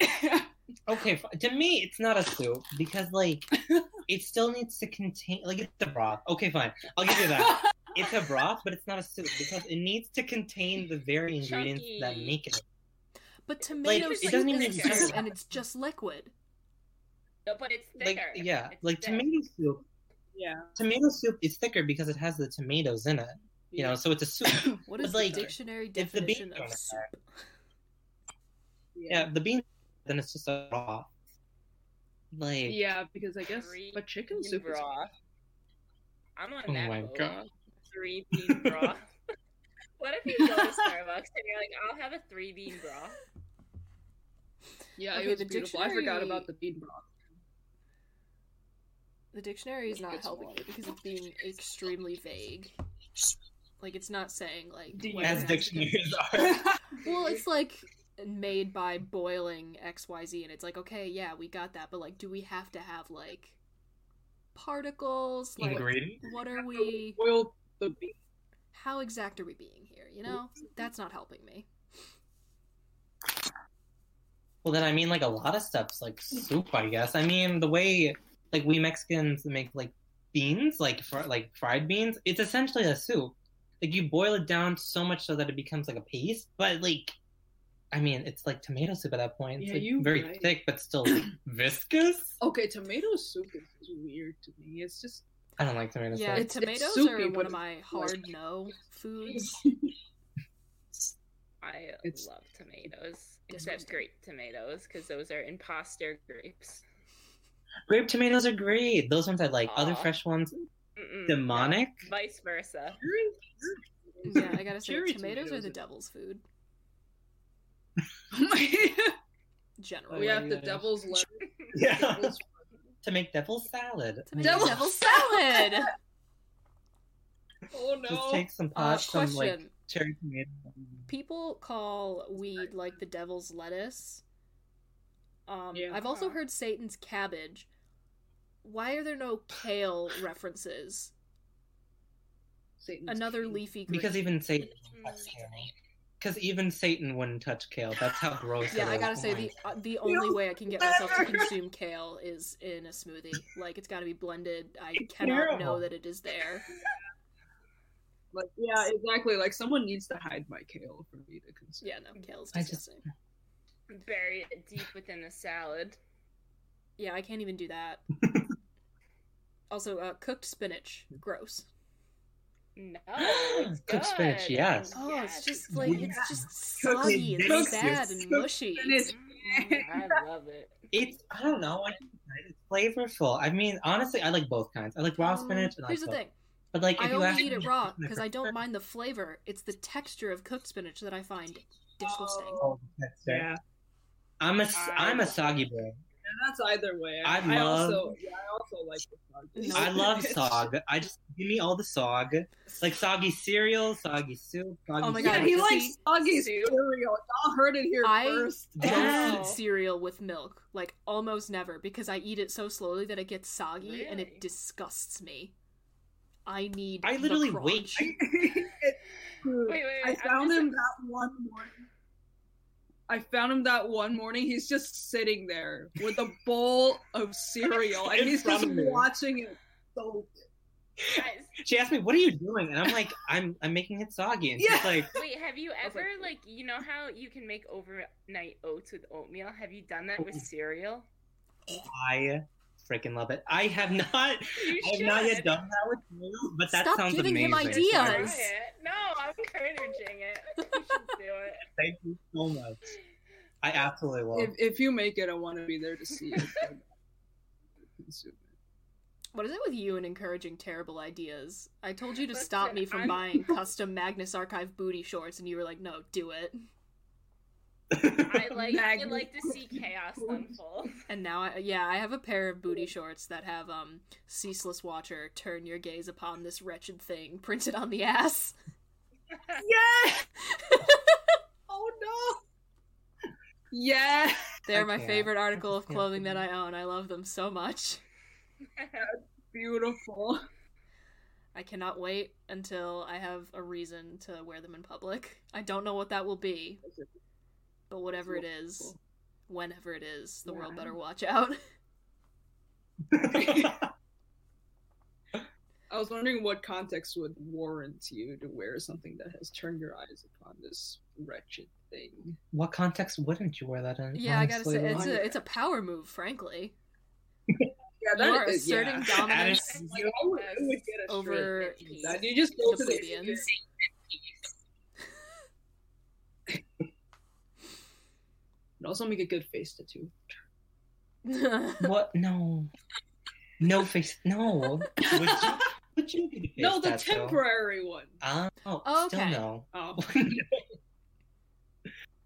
<laughs> Okay, to me, it's not a soup because like <laughs> it still needs to contain like it's a broth. Okay, fine, I'll give you that. It's a broth, but it's not a soup because it needs to contain the very ingredients that make it. But tomato it soup doesn't is even soup, and it's just liquid. No, but it's Like thicker. yeah, It's like thick. tomato soup. Yeah. tomato soup is thicker because it has the tomatoes in it. You know, so it's a soup. <coughs> What is But, like, the dictionary if the definition beans of are soup? yeah, the bean, then it's just a raw. Like, Yeah, because I guess but chicken bean soup is raw. I'm on Oh that my boat. God. Three bean broth. <laughs> what if you go to <laughs> Starbucks and you're like, I'll have a three bean broth? Yeah, Okay, it was the beautiful. I forgot about the bean broth. The dictionary is not helping one. me because it's being extremely vague. Like it's not saying like Do you- what it as has to do- dictionaries are. <laughs> Well, it's like made by boiling X Y Z, and it's like okay, yeah, we got that, but like, do we have to have like particles? Like, Ingredients? what are we? Boil the bean. How exact are we being here? You know, that's not helping me. Well, then I mean, like a lot of stuff's like soup, I guess. I mean, the way like we Mexicans make like beans, like fr- like fried beans, it's essentially a soup. Like you boil it down so much so that it becomes like a paste, but like, I mean, it's like tomato soup at that point. It's Yeah, like, you very right. thick, but still <clears throat> viscous. Okay, tomato soup is, is weird to me. It's just I don't like tomato Yeah, soup. It's- it's tomatoes soupy, are one of my hard like- no foods. <laughs> I It's- love tomatoes, except grape tomatoes, because those are imposter grapes. Grape tomatoes are great. Those ones I like. Other fresh ones, Mm-mm, demonic. no, vice versa. yeah, I gotta say, Cherry tomatoes are the devil's food. <laughs> Generally, we have the devil's lettuce. <laughs> Yeah, devil's- to make devil's salad. to make Devil- devil salad. <laughs> Oh no! Just take some Uh, pot, some question: like cherry tomato. People call weed like the devil's lettuce. Um, Yeah. I've also heard Satan's cabbage. Why are there no kale references? Satan's Another king. leafy green. Because even Satan wouldn't touch kale. Because even Satan wouldn't touch kale. That's how gross. yeah, I gotta Oh say the uh, the only way I can get myself to consume kale is in a smoothie. Like it's got to be blended. I cannot know that it is there. <laughs> Like yeah, exactly. Like someone needs to hide my kale for me to consume. Yeah, no, kale is I just- disgusting. Bury it deep within the salad. Yeah, I can't even do that. <laughs> also, uh, cooked spinach, gross. No, it's <gasps> Cooked spinach, good. yes. Oh, it's just like Yeah. it's just soggy and spinach. sad and mushy. spinach. Mm, I love it. It's I don't know. It's flavorful. I mean, honestly, I like both kinds. I like raw Um, spinach and I Here's the like thing. But like, I you only eat it raw because I don't mind the flavor. It's the texture of cooked spinach that I find disgusting. Oh, that's. Yeah, I'm a s- I'm a soggy boy. and that's either way. I I, love- also yeah, I also like the soggy. I love sog. I just give me all the sog, like soggy cereal, soggy soup. Soggy Oh my. God, Yeah, he See, likes soggy cereal. Y'all heard it here I first. don't Yeah. eat cereal with milk, like almost never, because I eat it so slowly that it gets soggy and it disgusts me. I need. I the literally wait. <laughs> Wait, wait, I wait, I'm found just- him that one morning. I found him that one morning. He's just sitting there with a bowl of <laughs> cereal, and he's just me. watching it soak. She asked me, "What are you doing?" And I'm like, "I'm I'm making it soggy." And she's like, wait, have you ever like- like you know how you can make overnight oats with oatmeal? Have you done that with oh. cereal? "I freaking love it." I have <laughs> not. I have not yet done that with you, but that Stop sounds giving him ideas. Try Yes. it. No, I'm encouraging it. You should do it. <laughs> Thank you so much. I absolutely will. If, if you make it, I want to be there to see it. It. <laughs> What is it with you and encouraging terrible ideas? I told you to Listen, stop me from I'm- buying custom Magnus Archive booty shorts, and you were like, "No, do it." <laughs> I like I Magnus. like to see chaos unfold. <laughs> And now, I, yeah, I have a pair of booty shorts that have um "Ceaseless Watcher, turn your gaze upon this wretched thing" <laughs> printed on the ass. Yeah. oh no. Yeah. They're I my can't. favorite article of clothing that I own. I love them so much. Beautiful. I cannot wait until I have a reason to wear them in public. I don't know what that will be, but whatever it is, whenever it is, the world better watch out. <laughs> <laughs> I was wondering what context would warrant you to wear something that has turned your eyes upon this wretched thing. what context wouldn't you wear that in? yeah, I gotta say, it's a it's a power move, frankly. Yeah, you are is- asserting yeah. dominance <laughs> You know, I would, get over that you just go the to the plebeians. And also make a good face tattoo. <laughs> What? No. No face. No. Would you, would you get a face No, the tattoo? temporary one. Oh, Oh, still okay. no. Oh, <laughs>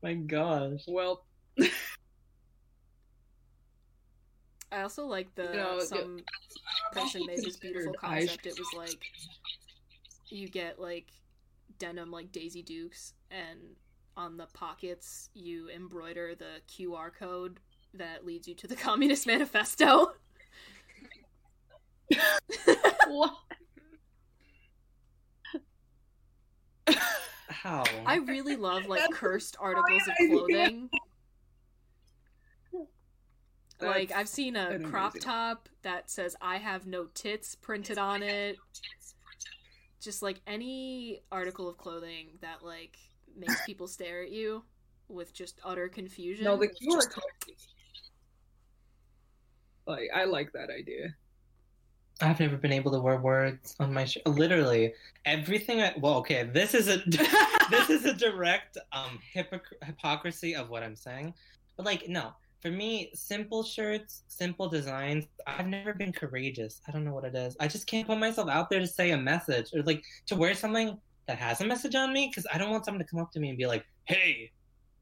My gosh. well, I also like the You know, some person made this beautiful concept. It was like you get like denim like Daisy Dukes, and on the pockets you embroider the QR code that leads you to the <laughs> Communist Manifesto. <laughs> what? How? I really love like That's cursed articles of clothing. Like I've seen a crop amazing- top that says "I have no tits" printed on it. Just like any article of clothing that like makes people stare at you with just utter confusion. No, the QR code. Like, I like that idea. I've never been able to wear words on my shirt. Literally everything. I, well, okay, this is a <laughs> this is a direct um hypocr- hypocrisy of what I'm saying. But like, no, for me, simple shirts, simple designs. I've never been courageous. I don't know what it is. I just can't put myself out there to say a message or like to wear something that has a message on me because I don't want someone to come up to me and be like, "Hey,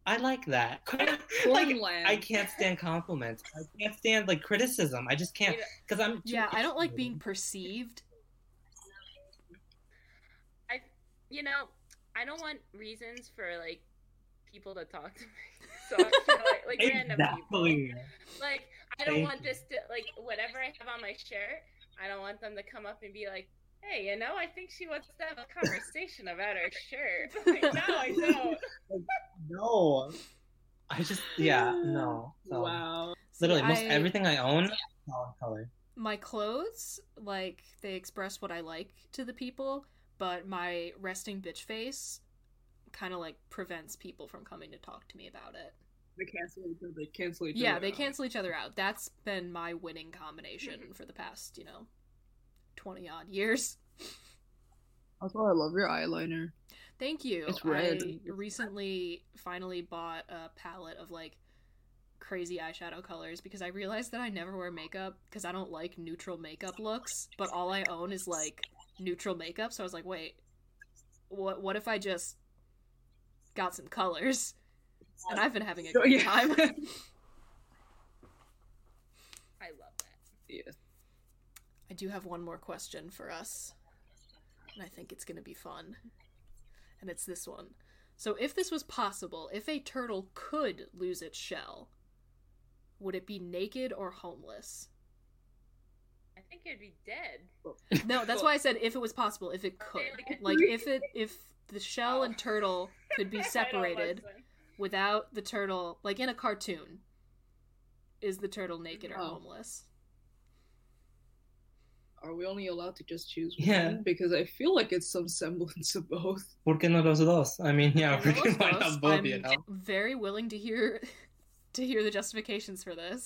I like that." <laughs> like, I can't stand compliments. I can't stand like criticism. I just can't because I'm. yeah, I don't like being perceived. I, you know, I don't want reasons for like people to talk to me. <laughs> So I feel like, like random people. Like I don't Thank want this to like whatever I have on my shirt. I don't want them to come up and be like, "Hey, you know, I think she wants to have a conversation about her shirt." <laughs> Like, no, I don't. <laughs> No. I just yeah no. So, Wow. Literally, most I- everything I own, solid color. my clothes like they express what I like to the people, but my resting bitch face kind of like prevents people from coming to talk to me about it. They cancel each other. They cancel each Yeah, other. they out. cancel each other out. That's been my winning combination for the past, you know, 20 odd years. Also, I love your eyeliner. Thank you. It's red. I recently finally bought a palette of like crazy eyeshadow colors because I realized that I never wear makeup because I don't like neutral makeup looks, but all I own is like neutral makeup. So I was like, wait, what what if I just got some colors? And I've been having a <laughs> Oh, great yeah. time. <laughs> I love that. Yes. I do have one more question for us. And I think it's going to be fun. And it's this one. So, if this was possible, if a turtle could lose its shell, would it be naked or homeless? I think it'd be dead. No, that's why I said if it was possible, if it could. Like if it if the shell and oh. turtle could be <laughs> separated without the turtle, like in a cartoon, is the turtle naked or Oh. homeless? Are we only allowed to just choose one? Yeah. one? Because I feel like it's some semblance of both. <laughs> ¿Por qué no los dos? I mean, yeah, Okay, we well, why those- both, I'm you know? very willing to hear to hear the justifications for this.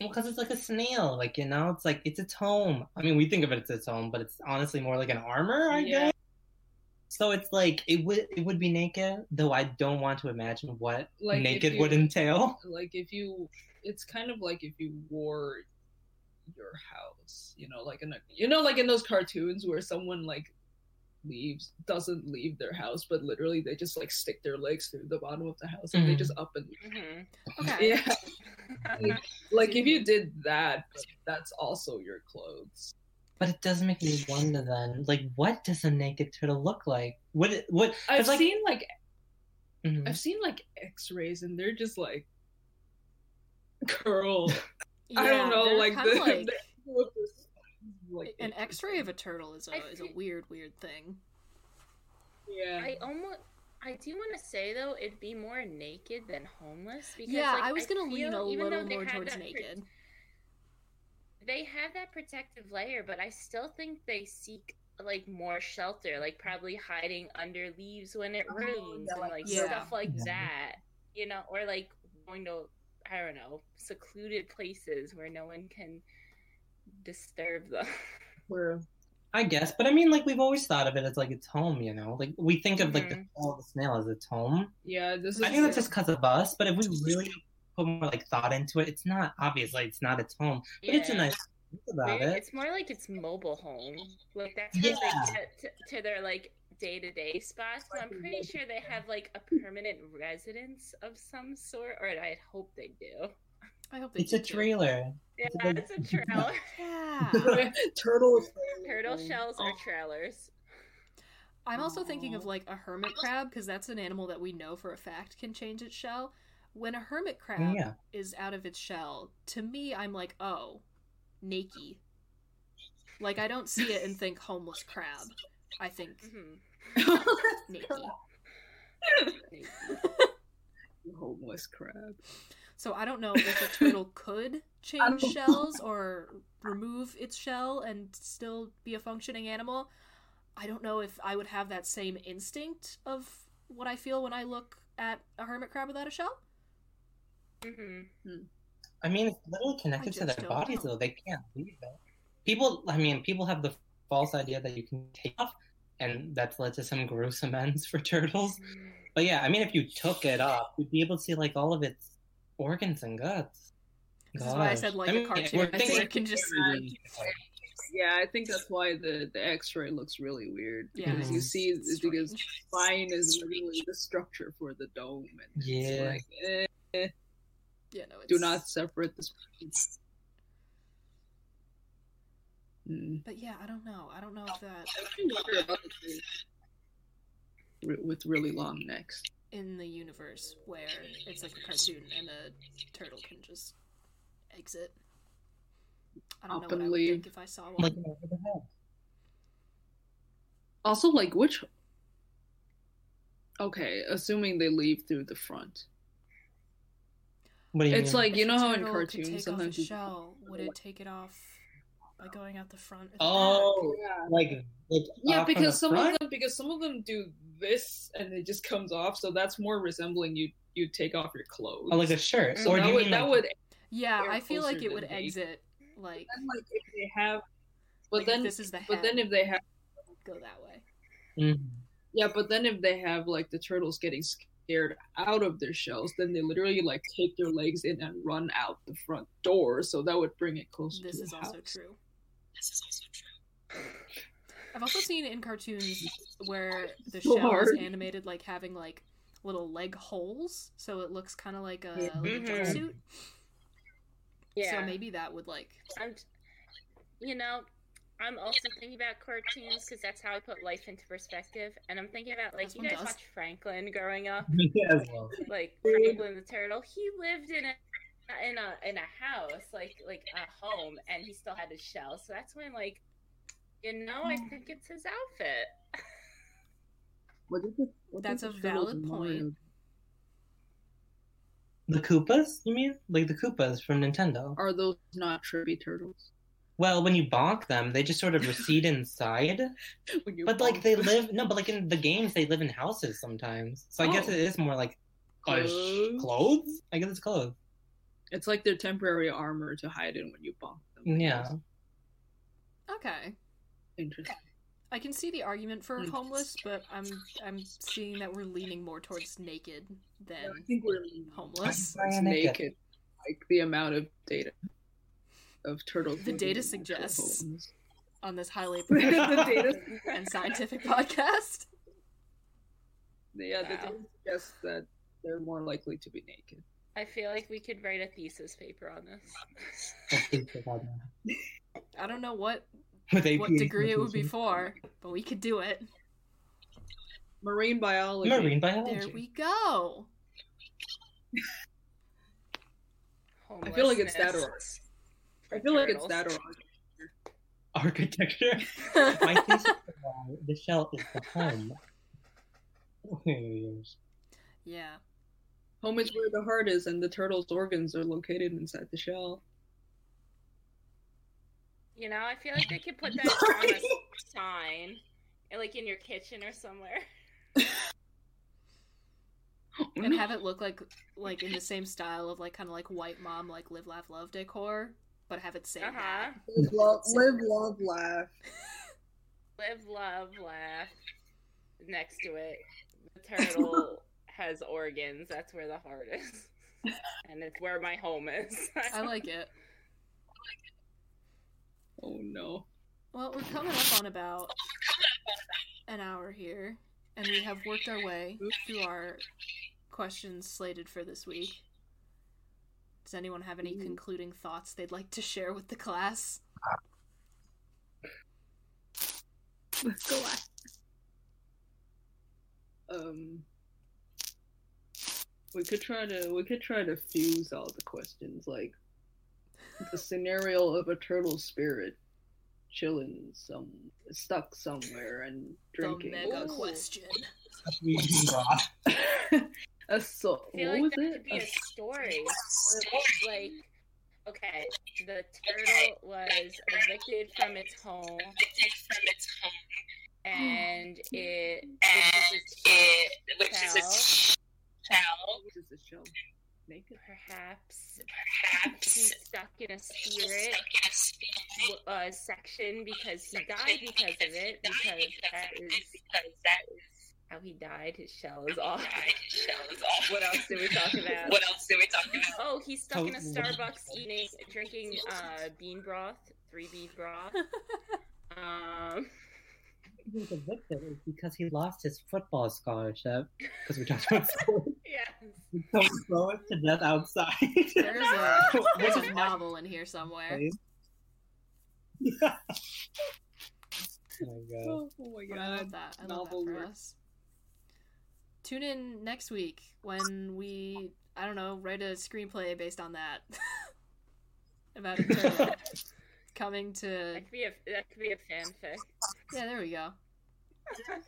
Well, because it's like a snail, like you know, it's like it's its home. I mean, we think of it as its home, but it's honestly more like an armor, I Yeah. guess. So it's like it would it would be naked, though I don't want to imagine what Like, naked you- would entail. Like if you, it's kind of like if you wore your house, you know, like in a, you know, like in those cartoons where someone like leaves, doesn't leave their house, but literally they just like stick their legs through the bottom of the house and they Mhm. just up and Mhm. <laughs> Okay. yeah. Like, like if you <laughs> did that, that's also your clothes. But it does make me wonder then, like, what does a naked turtle look like? What it- what? 'cause, I've like, seen like mhm. I've seen like X-rays and they're just like <laughs> curl. I don't know, like kinda the, like <laughs> the- like an X-ray of a turtle is a I is a weird weird thing. Yeah. I almost. I do want to say though, it'd be more naked than homeless because yeah, like, I was gonna lean feel a little more towards that pr- naked. they have that protective layer, but I still think they seek like more shelter, like probably hiding under leaves when it oh, rains yeah, and like- like Yeah. stuff like Yeah. that. You know, or like going to I don't know, secluded places where no one can disturb them. <laughs> Where I guess, but I mean, like we've always thought of it as like its home, you know. Like we think of like the Mhm. fall of the snail as its home. yeah, this is I think that's just because of us. But if we really put more like thought into it, it's not obviously it's not its home, but it's a nice about it. It's more like it's mobile home. Like that's Yeah. to, to their like day to day spots. But I'm pretty sure they have like a permanent residence of some sort, or I hope they do. I hope they It's a do too. trailer. Yeah, It's a it's a trailer. <laughs> Yeah. <laughs> turtle. Turtle shells are trailers. I'm also thinking of like a hermit crab because that's an animal that we know for a fact can change its shell. When a hermit crab Yeah. is out of its shell, to me, I'm like, oh, naked. Like I don't see it and think homeless crab. I think <laughs> hmm naked. <laughs> Homeless crab. So I don't know if a turtle <laughs> could change shells or remove its shell and still be a functioning animal. I don't know if I would have that same instinct of what I feel when I look at a hermit crab without a shell. hmm I mean, it's literally connected to their bodies, know. though. They can't leave it. People, I mean, people have the false idea that you can take off, and that's led to some gruesome <laughs> ends for turtles. But yeah, I mean, if you took it off, you'd be able to see like all of its organs and guts. This is why I said like a mean, cartoon. we're I think thinking- it can just Yeah, I think that's why the the X-ray looks really weird Yeah, because you see it's because spine is literally the structure for the dome, and it's Yeah. like, eh, yeah, no, it's... do not separate the. spines. Mm. But yeah, I don't know. I don't know if that Wonder about the thing re- with really long necks. in the universe where it's like a cartoon and a turtle can just exit. I don't Up know what I would think if I saw one. like over the head. Also, like which? Okay, assuming they leave through the front. What do you It's mean? like you a know how in cartoons take sometimes off a you- shell, would it take it off by going out the front? The oh, Yeah. like, like Yeah, because some front? of them because some of them do this and it just comes off, so that's more resembling you you take off your clothes. Oh, like a shirt, so or do that you would mean that like, would Yeah, I feel like it would than they- exit like. then like if they have, but like then this is the head. but then if they have go that way. Mhm. yeah, but then if they have like the turtles getting scared out of their shells, then they literally like take their legs in and run out the front door, so that would bring it closer This to is the also house. true. This is also true. I've also seen in cartoons where <laughs> the So shell hard. is animated like having like little leg holes, so it looks kind of like a, Yeah. like a mm-hmm. jumpsuit. Yeah. So maybe that would like. I'm, you know, I'm also thinking about cartoons because that's how I put life into perspective. And I'm thinking about like This you one guys does. watch Franklin growing up, Yeah, as well. like Franklin the turtle. He lived in a in a in a house, like like a home, and he still had his shell. So that's when like, you know, I think it's his outfit. <laughs> What is it- what That's is a valid point. Mario? The Koopas, you mean? Like the Koopas from Nintendo? Are those not trippy turtles? Well, when you bonk them, they just sort of recede <laughs> inside. When you But like bonk they live no, but like in the games they live in houses sometimes. So I guess Oh. it is more like uh, Clothes? clothes. I guess it's clothes. It's like their temporary armor to hide in when you bonk them. Yeah. Okay, Interesting. I can see the argument for homeless, but I'm I'm seeing that we're leaning more towards naked than I than think we're homeless. I'm it's naked. naked. Like the amount of data of turtles. The data suggests- homes. On this highly <laughs> the data, and scientific podcast. yeah, the Wow. data suggests that they're more likely to be naked. I feel like we could write a thesis paper on this. I think they have that. I don't know what what degree it would be for, but we could do it. Marine biology. Marine biology. There we go. I feel like it's that or I feel like it's that or Architecture. <laughs> My thesis the shell is the home. My gosh. yeah. Home is where the heart is, and the turtle's organs are located inside the shell. You know, I feel like they could put that <laughs> on a sign, like in your kitchen or somewhere. <laughs> and have it look like like in the same style of like kind of like white mom like live laugh love decor, but have it say Uh huh. that. Live, love, <laughs> live, love, laugh. Live, love, laugh. Next to it, the turtle has organs. That's where the heart is, <laughs> and it's where my home is. I like it. Oh no. Well, we're coming up on about an hour here, and we have worked our way through our questions slated for this week. Does anyone have any concluding thoughts they'd like to share with the class? Let's go last. Um, we could try to we could try to fuse all the questions like the scenario of a turtle spirit chilling some stuck somewhere and drinking. The mega Ooh. question. <laughs> a so I feel what like was that it? could be A- a story. Like, okay, the turtle was evicted from its home, and it, which is its shell, What is the show? Naked. perhaps, he's stuck in a spirit uh, section because he died because of it. Because that is because that is how he died. His shell is off. <laughs> What else did we talk about? What else did we talk about? Oh, he's stuck in a Total- Starbucks eating, drinking uh, bean broth, three bean broth. <laughs> Um, He was evicted because he lost his football scholarship. Because we talked about <laughs> school. yes. So throw froze to death outside. There's a <laughs> there's a novel in here somewhere. Yeah. <laughs> Oh my god. Oh, oh my But I love god. that. I love Novel that for work. us. Tune in next week when we, I don't know, write a screenplay based on that. About a turtle coming to. That could be a that could be a fanfic. Yeah, there we go. <laughs>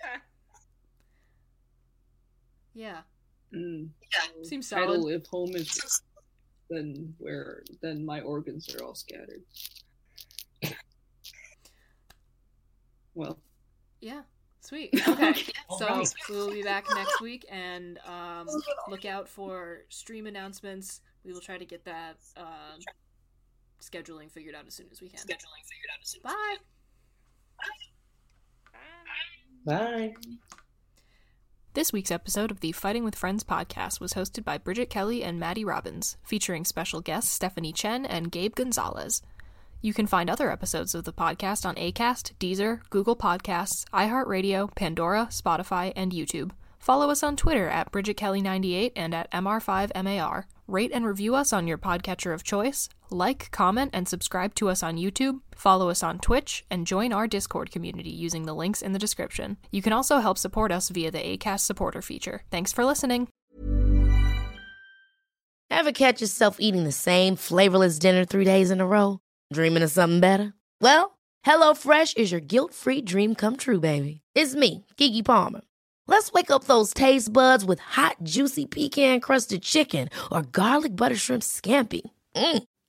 Yeah, Mm. seems solid. Title: solid. If home is then where then my organs are all scattered. <coughs> Well, Yeah, sweet. <laughs> Okay, so Alright. we'll be back next week and um, look out for stream announcements. We will try to get that uh, scheduling figured out as soon as we can. Scheduling figured out as soon as Bye. Bye. This week's episode of the Fighting with Friends podcast was hosted by Bridget Kelly and Maddie Robbins, featuring special guests Stephanie Chen and Gabe Gonzalez. You can find other episodes of the podcast on ACAST, Deezer, Google Podcasts, iHeartRadio, Pandora, Spotify, and YouTube. Follow us on Twitter at BridgetKelly98 and at MR5MAR. Rate and review us on your podcatcher of choice. Like, comment, and subscribe to us on YouTube. Follow us on Twitch and join our Discord community using the links in the description. You can also help support us via the ACAST supporter feature. Thanks for listening. Ever catch yourself eating the same flavorless dinner three days in a row? Dreaming of something better? Well, HelloFresh is your guilt free dream come true, baby. It's me, Keke Palmer. Let's wake up those taste buds with hot, juicy pecan crusted chicken or garlic butter shrimp scampi. Mm.